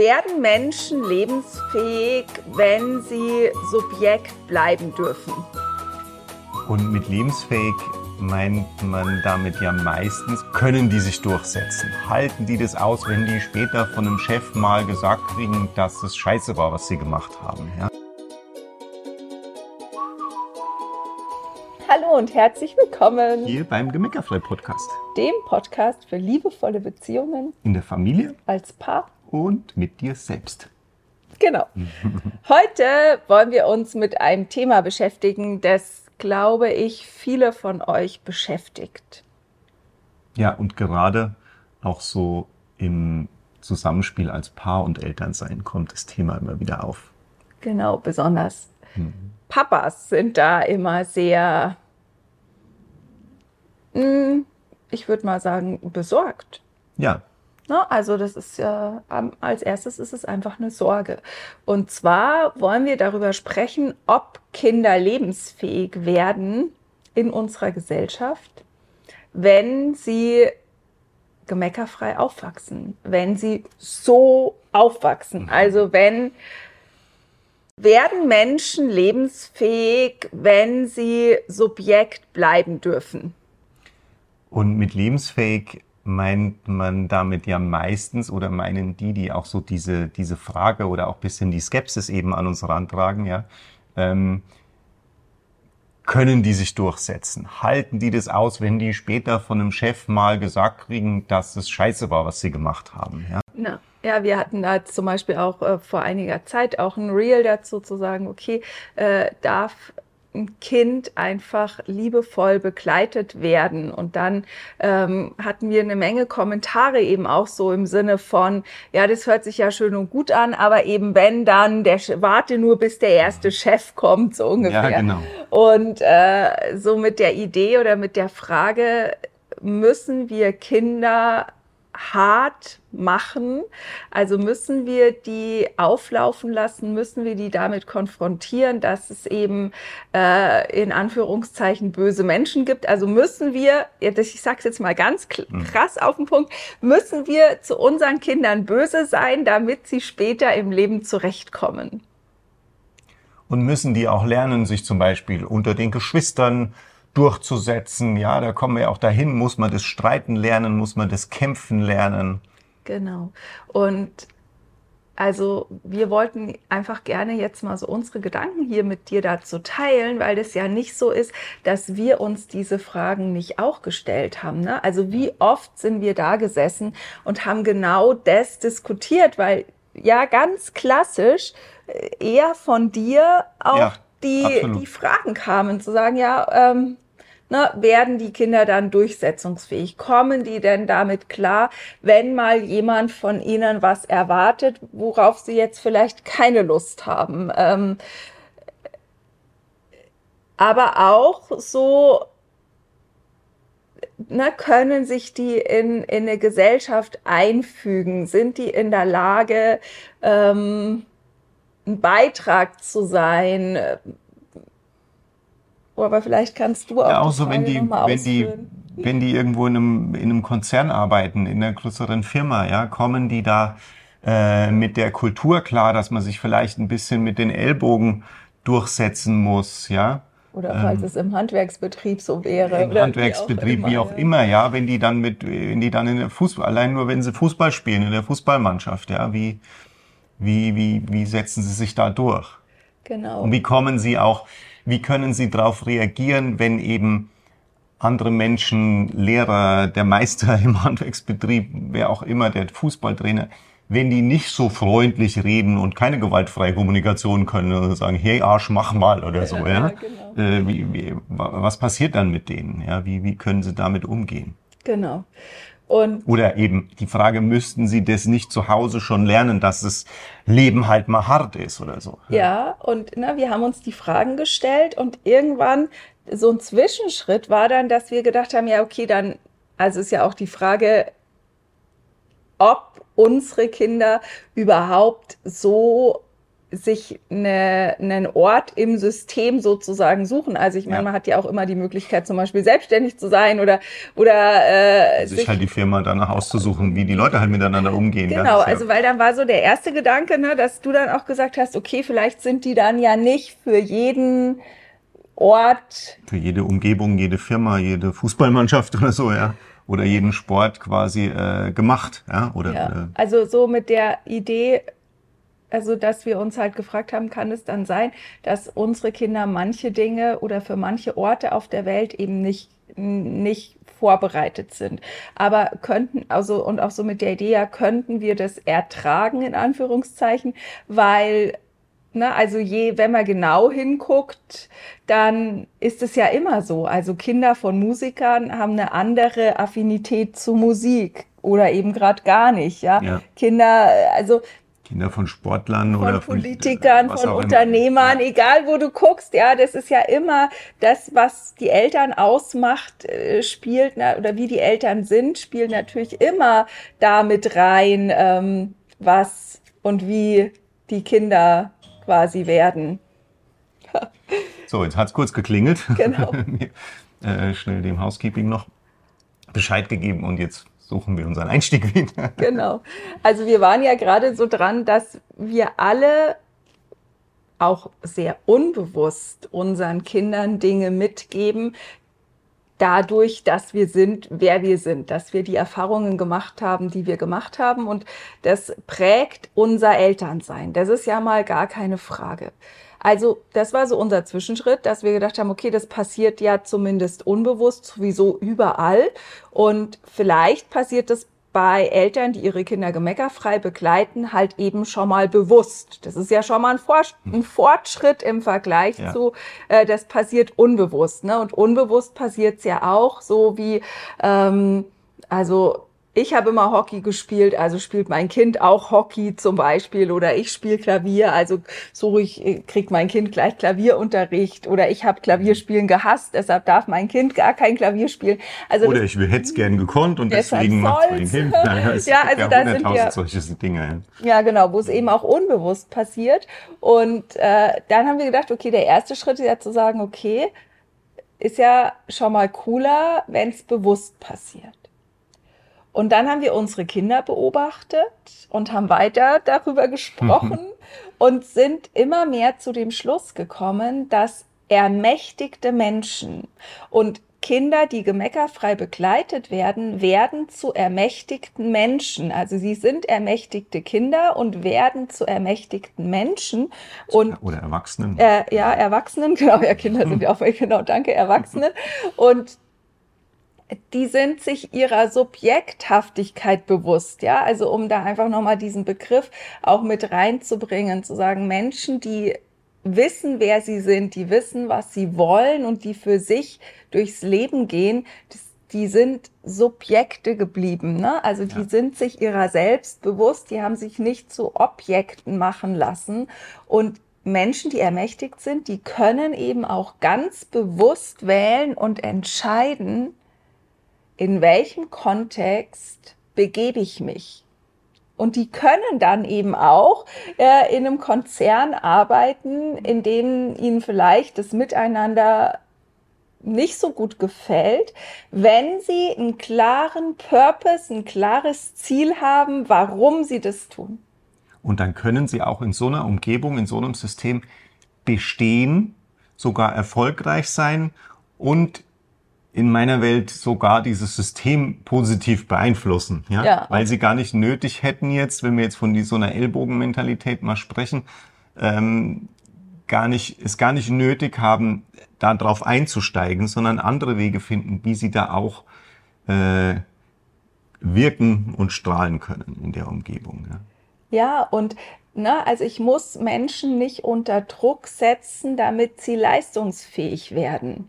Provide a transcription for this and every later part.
werden Menschen lebensfähig, wenn sie Subjekt bleiben dürfen? Und mit lebensfähig meint man damit ja meistens, können die sich durchsetzen? Halten die das aus, wenn die später von einem Chef mal gesagt kriegen, dass es scheiße war, was sie gemacht haben? Ja? Hallo und herzlich willkommen hier beim Gemeckerfrei Podcast, dem Podcast für liebevolle Beziehungen in der Familie, als Paar und mit dir selbst. Genau. Heute wollen wir uns mit einem Thema beschäftigen, das, glaube ich, viele von euch beschäftigt. Ja, und gerade auch so im Zusammenspiel als Paar und Elternsein kommt das Thema immer wieder auf. Genau, besonders mhm. Papas sind da immer sehr, hm, ich würde mal sagen, besorgt. Ja. Ne? Also das ist ja, als erstes ist es einfach eine Sorge. Und zwar wollen wir darüber sprechen, ob Kinder lebensfähig werden in unserer Gesellschaft, wenn sie gemeckerfrei aufwachsen, wenn sie so aufwachsen. Mhm. Also wenn werden Menschen lebensfähig, wenn sie Subjekt bleiben dürfen? Und mit lebensfähig meint man damit ja meistens oder meinen die, die auch so diese, diese Frage oder auch bisschen die Skepsis eben an uns rantragen, ja, ähm, können die sich durchsetzen? Halten die das aus, wenn die später von einem Chef mal gesagt kriegen, dass es scheiße war, was sie gemacht haben? Ja, Na, ja wir hatten da zum Beispiel auch äh, vor einiger Zeit auch ein Reel dazu zu sagen, okay, äh, darf ein Kind einfach liebevoll begleitet werden. Und dann ähm, hatten wir eine Menge Kommentare eben auch so im Sinne von, ja, das hört sich ja schön und gut an, aber eben wenn dann, der warte nur, bis der erste Chef kommt, so ungefähr. Ja, genau. Und äh, so mit der Idee oder mit der Frage, müssen wir Kinder hart machen. Also müssen wir die auflaufen lassen, müssen wir die damit konfrontieren, dass es eben äh, in Anführungszeichen böse Menschen gibt. Also müssen wir, ich sage es jetzt mal ganz mhm. krass auf den Punkt, müssen wir zu unseren Kindern böse sein, damit sie später im Leben zurechtkommen. Und müssen die auch lernen, sich zum Beispiel unter den Geschwistern durchzusetzen. Ja, da kommen wir auch dahin, muss man das Streiten lernen, muss man das Kämpfen lernen. Genau. Und also wir wollten einfach gerne jetzt mal so unsere Gedanken hier mit dir dazu teilen, weil das ja nicht so ist, dass wir uns diese Fragen nicht auch gestellt haben. Ne? Also wie oft sind wir da gesessen und haben genau das diskutiert, weil ja ganz klassisch äh, eher von dir auch ja die, die Fragen kamen, zu sagen, ja, ähm, ne, werden die Kinder dann durchsetzungsfähig? Kommen die denn damit klar, wenn mal jemand von ihnen was erwartet, worauf sie jetzt vielleicht keine Lust haben? Ähm, aber auch so, ne, können sich die in, in eine Gesellschaft einfügen? Sind die in der Lage, ähm, ein Beitrag zu sein. Aber vielleicht kannst du auch. Ja, auch so, wenn die, wenn die, wenn die irgendwo in einem, in einem Konzern arbeiten, in einer größeren Firma, ja, kommen die da äh, mit der Kultur klar, dass man sich vielleicht ein bisschen mit den Ellbogen durchsetzen muss, ja. Oder falls ähm, es im Handwerksbetrieb so wäre. Im Handwerksbetrieb, wie auch, immer, wie auch immer, ja, wenn die dann mit, wenn die dann in der Fußball, allein nur wenn sie Fußball spielen, in der Fußballmannschaft, ja, wie, wie, wie, wie setzen Sie sich da durch? Genau. Und wie kommen Sie auch, wie können Sie darauf reagieren, wenn eben andere Menschen, Lehrer, der Meister im Handwerksbetrieb, wer auch immer, der Fußballtrainer, wenn die nicht so freundlich reden und keine gewaltfreie Kommunikation können und sagen, hey Arsch, mach mal oder so, ja. ja? Genau. Äh, wie, wie, was passiert dann mit denen? Ja, wie, wie können sie damit umgehen? Genau. Und Oder eben die Frage, müssten Sie das nicht zu Hause schon lernen, dass das Leben halt mal hart ist oder so? Ja, ja und na, wir haben uns die Fragen gestellt und irgendwann so ein Zwischenschritt war dann, dass wir gedacht haben, ja, okay, dann, also ist ja auch die Frage, ob unsere Kinder überhaupt so sich eine, einen Ort im System sozusagen suchen. Also ich meine, ja. man hat ja auch immer die Möglichkeit, zum Beispiel selbstständig zu sein oder oder äh, sich, sich halt die Firma danach auszusuchen, wie die Leute halt miteinander umgehen. Genau, ja. also weil dann war so der erste Gedanke, ne, dass du dann auch gesagt hast, okay, vielleicht sind die dann ja nicht für jeden Ort. Für jede Umgebung, jede Firma, jede Fußballmannschaft oder so, ja oder jeden Sport quasi äh, gemacht, ja, oder ja. Äh, also so mit der Idee, also dass wir uns halt gefragt haben, kann es dann sein, dass unsere Kinder manche Dinge oder für manche Orte auf der Welt eben nicht nicht vorbereitet sind. Aber könnten, also und auch so mit der Idee, ja, könnten wir das ertragen, in Anführungszeichen, weil Ne, also je, wenn man genau hinguckt, dann ist es ja immer so. Also Kinder von Musikern haben eine andere Affinität zu Musik oder eben gerade gar nicht. Ja? ja? Kinder, also Kinder von Sportlern von oder Politikern, von, von Unternehmern, ja. egal wo du guckst, ja, das ist ja immer das, was die Eltern ausmacht, äh, spielt oder wie die Eltern sind, spielt natürlich immer damit rein, ähm, was und wie die Kinder quasi werden. so, jetzt hat's kurz geklingelt. Genau. äh, schnell dem Housekeeping noch Bescheid gegeben und jetzt suchen wir unseren Einstieg wieder. Genau. Also wir waren ja gerade so dran, dass wir alle auch sehr unbewusst unseren Kindern Dinge mitgeben, dadurch, dass wir sind, wer wir sind, dass wir die Erfahrungen gemacht haben, die wir gemacht haben. Und das prägt unser Elternsein. Das ist ja mal gar keine Frage. Also das war so unser Zwischenschritt, dass wir gedacht haben, okay, das passiert ja zumindest unbewusst sowieso überall. Und vielleicht passiert das bei Eltern, die ihre Kinder gemeckerfrei begleiten, halt eben schon mal bewusst. Das ist ja schon mal ein, Vor hm. ein Fortschritt im Vergleich ja. zu, äh, das passiert unbewusst. Ne? Und unbewusst passiert es ja auch so wie, ähm, also ich habe immer Hockey gespielt, also spielt mein Kind auch Hockey zum Beispiel oder ich spiele Klavier, also so ich äh, kriegt mein Kind gleich Klavierunterricht oder ich habe Klavierspielen gehasst, deshalb darf mein Kind gar kein Klavier spielen. Also oder ich hätte es gern gekonnt und deswegen macht mein Kind. Naja, ja, also da sind wir, solche Dinge. Ja, genau, wo es eben auch unbewusst passiert. Und äh, dann haben wir gedacht, okay, der erste Schritt ist ja zu sagen, okay, ist ja schon mal cooler, wenn es bewusst passiert. Und dann haben wir unsere Kinder beobachtet und haben weiter darüber gesprochen und sind immer mehr zu dem Schluss gekommen, dass ermächtigte Menschen und Kinder, die gemeckerfrei begleitet werden, werden zu ermächtigten Menschen. Also sie sind ermächtigte Kinder und werden zu ermächtigten Menschen. Und, Oder Erwachsenen. Äh, ja, Erwachsenen, genau, ja, Kinder sind ja auch, genau, danke, Erwachsenen. Und die sind sich ihrer Subjekthaftigkeit bewusst, ja, also um da einfach nochmal diesen Begriff auch mit reinzubringen, zu sagen, Menschen, die wissen, wer sie sind, die wissen, was sie wollen und die für sich durchs Leben gehen, das, die sind Subjekte geblieben, ne? Also die ja. sind sich ihrer selbst bewusst, die haben sich nicht zu Objekten machen lassen und Menschen, die ermächtigt sind, die können eben auch ganz bewusst wählen und entscheiden, in welchem Kontext begebe ich mich? Und die können dann eben auch äh, in einem Konzern arbeiten, in dem ihnen vielleicht das Miteinander nicht so gut gefällt, wenn sie einen klaren Purpose, ein klares Ziel haben, warum sie das tun. Und dann können sie auch in so einer Umgebung, in so einem System bestehen, sogar erfolgreich sein und in meiner Welt sogar dieses System positiv beeinflussen, ja? ja. Weil sie gar nicht nötig hätten jetzt, wenn wir jetzt von so einer Ellbogenmentalität mal sprechen, ähm, gar nicht, es gar nicht nötig haben, da drauf einzusteigen, sondern andere Wege finden, wie sie da auch äh, wirken und strahlen können in der Umgebung. Ja, ja und na, also ich muss Menschen nicht unter Druck setzen, damit sie leistungsfähig werden.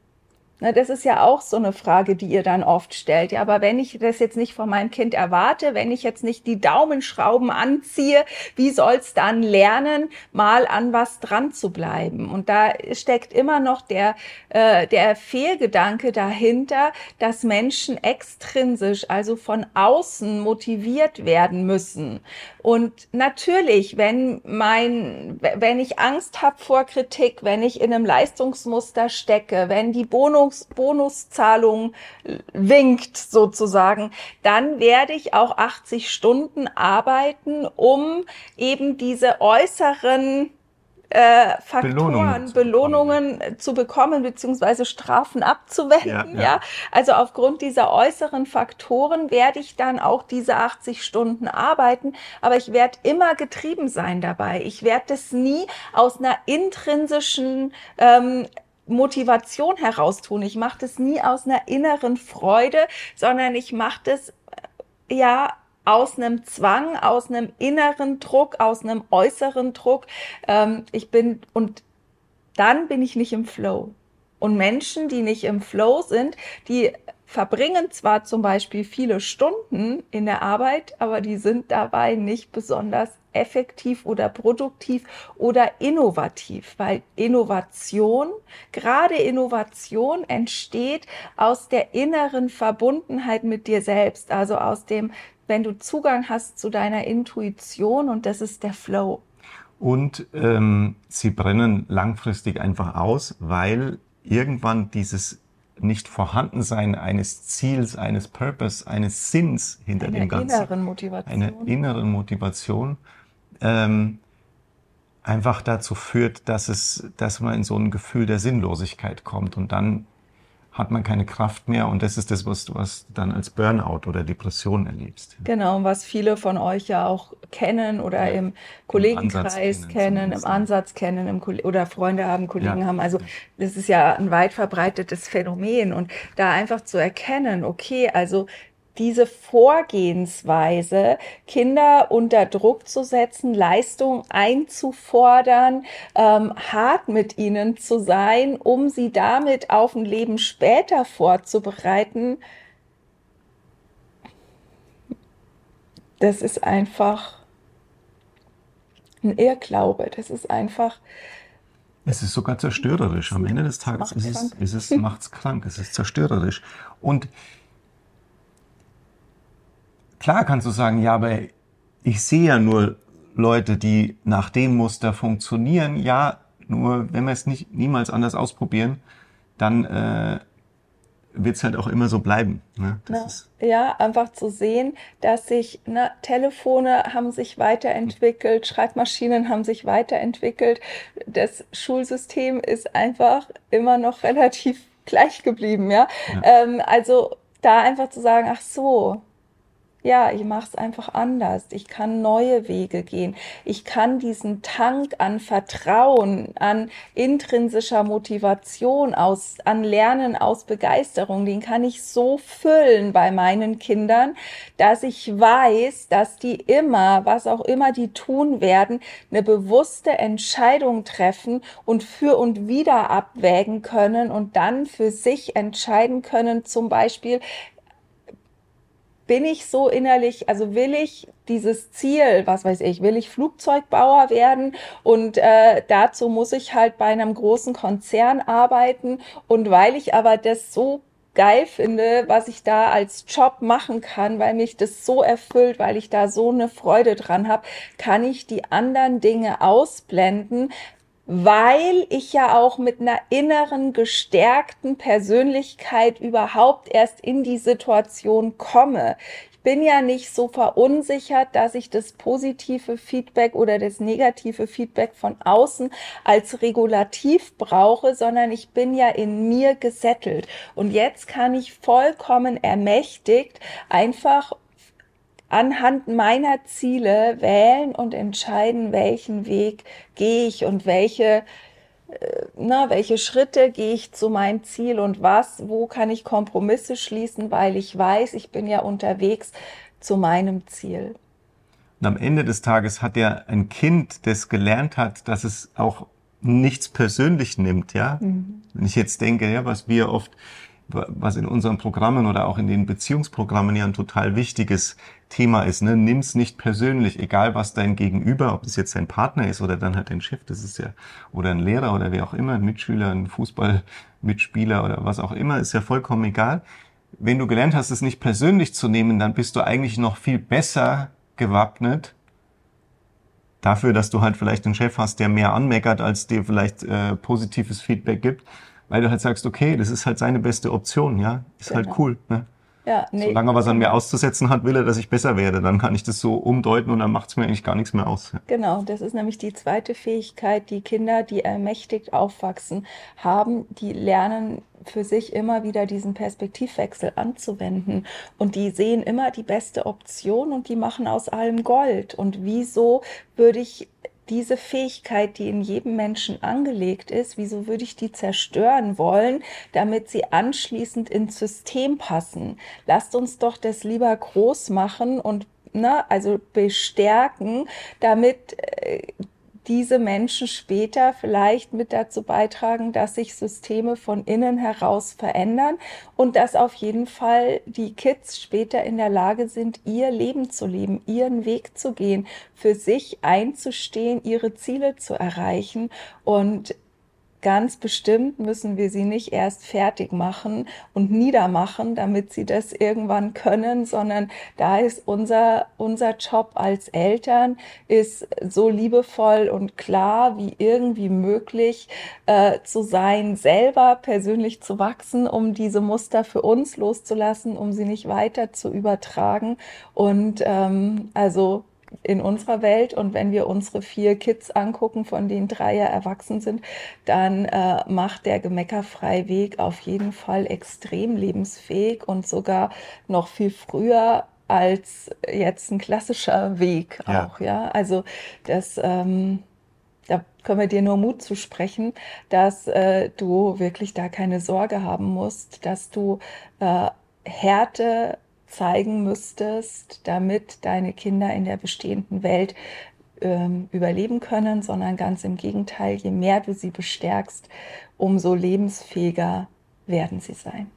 Ne, das ist ja auch so eine Frage, die ihr dann oft stellt. Ja, aber wenn ich das jetzt nicht von meinem Kind erwarte, wenn ich jetzt nicht die Daumenschrauben anziehe, wie soll es dann lernen, mal an was dran zu bleiben? Und da steckt immer noch der, äh, der Fehlgedanke dahinter, dass Menschen extrinsisch, also von außen motiviert werden müssen. Und natürlich, wenn mein, wenn ich Angst habe vor Kritik, wenn ich in einem Leistungsmuster stecke, wenn die Bonus, Bonuszahlung winkt sozusagen, dann werde ich auch 80 Stunden arbeiten, um eben diese äußeren äh, Faktoren, Belohnungen, zu, Belohnungen bekommen. zu bekommen, beziehungsweise Strafen abzuwenden. Ja, ja. ja, Also aufgrund dieser äußeren Faktoren werde ich dann auch diese 80 Stunden arbeiten, aber ich werde immer getrieben sein dabei. Ich werde das nie aus einer intrinsischen ähm, Motivation heraus tun. Ich mache das nie aus einer inneren Freude, sondern ich mache das äh, ja aus einem Zwang, aus einem inneren Druck, aus einem äußeren Druck. Ähm, ich bin und dann bin ich nicht im Flow. Und Menschen, die nicht im Flow sind, die verbringen zwar zum Beispiel viele Stunden in der Arbeit, aber die sind dabei nicht besonders effektiv oder produktiv oder innovativ, weil Innovation, gerade Innovation entsteht aus der inneren Verbundenheit mit dir selbst, also aus dem wenn du Zugang hast zu deiner Intuition und das ist der Flow. Und ähm, sie brennen langfristig einfach aus, weil irgendwann dieses nicht Vorhandensein eines Ziels, eines Purpose, eines Sinns hinter eine dem Ganzen, inneren Motivation. eine inneren Motivation, ähm, einfach dazu führt, dass es, dass man in so ein Gefühl der Sinnlosigkeit kommt und dann hat man keine Kraft mehr und das ist das, was du was dann als Burnout oder Depression erlebst. Genau, was viele von euch ja auch kennen oder ja, im Kollegenkreis im kennen, im Ansatz kennen im oder Freunde haben, Kollegen ja. haben. Also das ist ja ein weit verbreitetes Phänomen und da einfach zu erkennen, okay, also diese Vorgehensweise, Kinder unter Druck zu setzen, Leistung einzufordern, ähm, hart mit ihnen zu sein, um sie damit auf ein Leben später vorzubereiten, das ist einfach ein Irrglaube. Das ist einfach. Es ist sogar zerstörerisch. Am Ende des Tages ist es, ist es, macht's krank. Es ist zerstörerisch. Und Klar kannst du sagen, ja, aber ich sehe ja nur Leute, die nach dem Muster funktionieren. Ja, nur wenn wir es nicht niemals anders ausprobieren, dann äh, wird es halt auch immer so bleiben. Ne? Na, ja, einfach zu sehen, dass sich ne, Telefone haben sich weiterentwickelt, Schreibmaschinen haben sich weiterentwickelt. Das Schulsystem ist einfach immer noch relativ gleich geblieben. Ja, ja. Ähm, also da einfach zu sagen, ach so, ja, ich mache es einfach anders. Ich kann neue Wege gehen. Ich kann diesen Tank an Vertrauen, an intrinsischer Motivation, aus, an Lernen aus Begeisterung, den kann ich so füllen bei meinen Kindern, dass ich weiß, dass die immer, was auch immer die tun werden, eine bewusste Entscheidung treffen und für und wieder abwägen können und dann für sich entscheiden können, zum Beispiel, bin ich so innerlich, also will ich dieses Ziel, was weiß ich, will ich Flugzeugbauer werden? Und äh, dazu muss ich halt bei einem großen Konzern arbeiten. Und weil ich aber das so geil finde, was ich da als Job machen kann, weil mich das so erfüllt, weil ich da so eine Freude dran habe, kann ich die anderen Dinge ausblenden, weil ich ja auch mit einer inneren, gestärkten Persönlichkeit überhaupt erst in die Situation komme. Ich bin ja nicht so verunsichert, dass ich das positive Feedback oder das negative Feedback von außen als Regulativ brauche, sondern ich bin ja in mir gesettelt. Und jetzt kann ich vollkommen ermächtigt einfach anhand meiner Ziele wählen und entscheiden, welchen Weg gehe ich und welche äh, na, welche Schritte gehe ich zu meinem Ziel und was, wo kann ich Kompromisse schließen, weil ich weiß, ich bin ja unterwegs zu meinem Ziel. Und am Ende des Tages hat ja ein Kind, das gelernt hat, dass es auch nichts persönlich nimmt, ja. Mhm. Wenn ich jetzt denke, ja, was wir oft, was in unseren Programmen oder auch in den Beziehungsprogrammen ja ein total wichtiges Thema ist, ne, nimm's nicht persönlich, egal was dein Gegenüber, ob es jetzt dein Partner ist oder dann halt dein Chef, das ist ja, oder ein Lehrer oder wer auch immer, ein Mitschüler, ein Fußballmitspieler oder was auch immer, ist ja vollkommen egal. Wenn du gelernt hast, es nicht persönlich zu nehmen, dann bist du eigentlich noch viel besser gewappnet, dafür, dass du halt vielleicht einen Chef hast, der mehr anmeckert, als dir vielleicht äh, positives Feedback gibt, weil du halt sagst, okay, das ist halt seine beste Option, ja, ist halt genau. halt cool. Ne? Ja, nee. Solange er was an mir auszusetzen hat, will er, dass ich besser werde. Dann kann ich das so umdeuten und dann macht es mir eigentlich gar nichts mehr aus. Genau, das ist nämlich die zweite Fähigkeit, die Kinder, die ermächtigt aufwachsen, haben, die lernen für sich immer wieder diesen Perspektivwechsel anzuwenden. Und die sehen immer die beste Option und die machen aus allem Gold. Und wieso würde ich diese Fähigkeit, die in jedem Menschen angelegt ist, wieso würde ich die zerstören wollen, damit sie anschließend ins System passen? Lasst uns doch das lieber groß machen und ne, also bestärken, damit äh, diese Menschen später vielleicht mit dazu beitragen, dass sich Systeme von innen heraus verändern und dass auf jeden Fall die Kids später in der Lage sind, ihr Leben zu leben, ihren Weg zu gehen, für sich einzustehen, ihre Ziele zu erreichen. Und ganz bestimmt müssen wir sie nicht erst fertig machen und niedermachen, damit sie das irgendwann können, sondern da ist unser, unser Job als Eltern, ist so liebevoll und klar wie irgendwie möglich äh, zu sein, selber persönlich zu wachsen, um diese Muster für uns loszulassen, um sie nicht weiter zu übertragen. Und ähm, also in unserer Welt. Und wenn wir unsere vier Kids angucken, von denen drei ja erwachsen sind, dann äh, macht der gemeckerfreie Weg auf jeden Fall extrem lebensfähig und sogar noch viel früher als jetzt ein klassischer Weg auch. Ja, ja? also das. Ähm, da können wir dir nur Mut zu sprechen, dass äh, du wirklich da keine Sorge haben musst, dass du äh, Härte zeigen müsstest, damit deine Kinder in der bestehenden Welt ähm, überleben können, sondern ganz im Gegenteil, je mehr du sie bestärkst, umso lebensfähiger werden sie sein.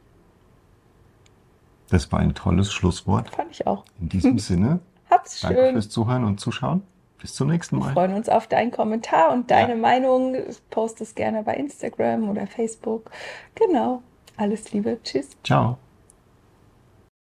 Das war ein tolles Schlusswort. Fand ich auch. In diesem Sinne, Hab's danke schön. fürs Zuhören und Zuschauen. Bis zum nächsten Mal. Wir freuen uns auf deinen Kommentar und deine ja. Meinung. Post es gerne bei Instagram oder Facebook. Genau. Alles Liebe. Tschüss. Ciao.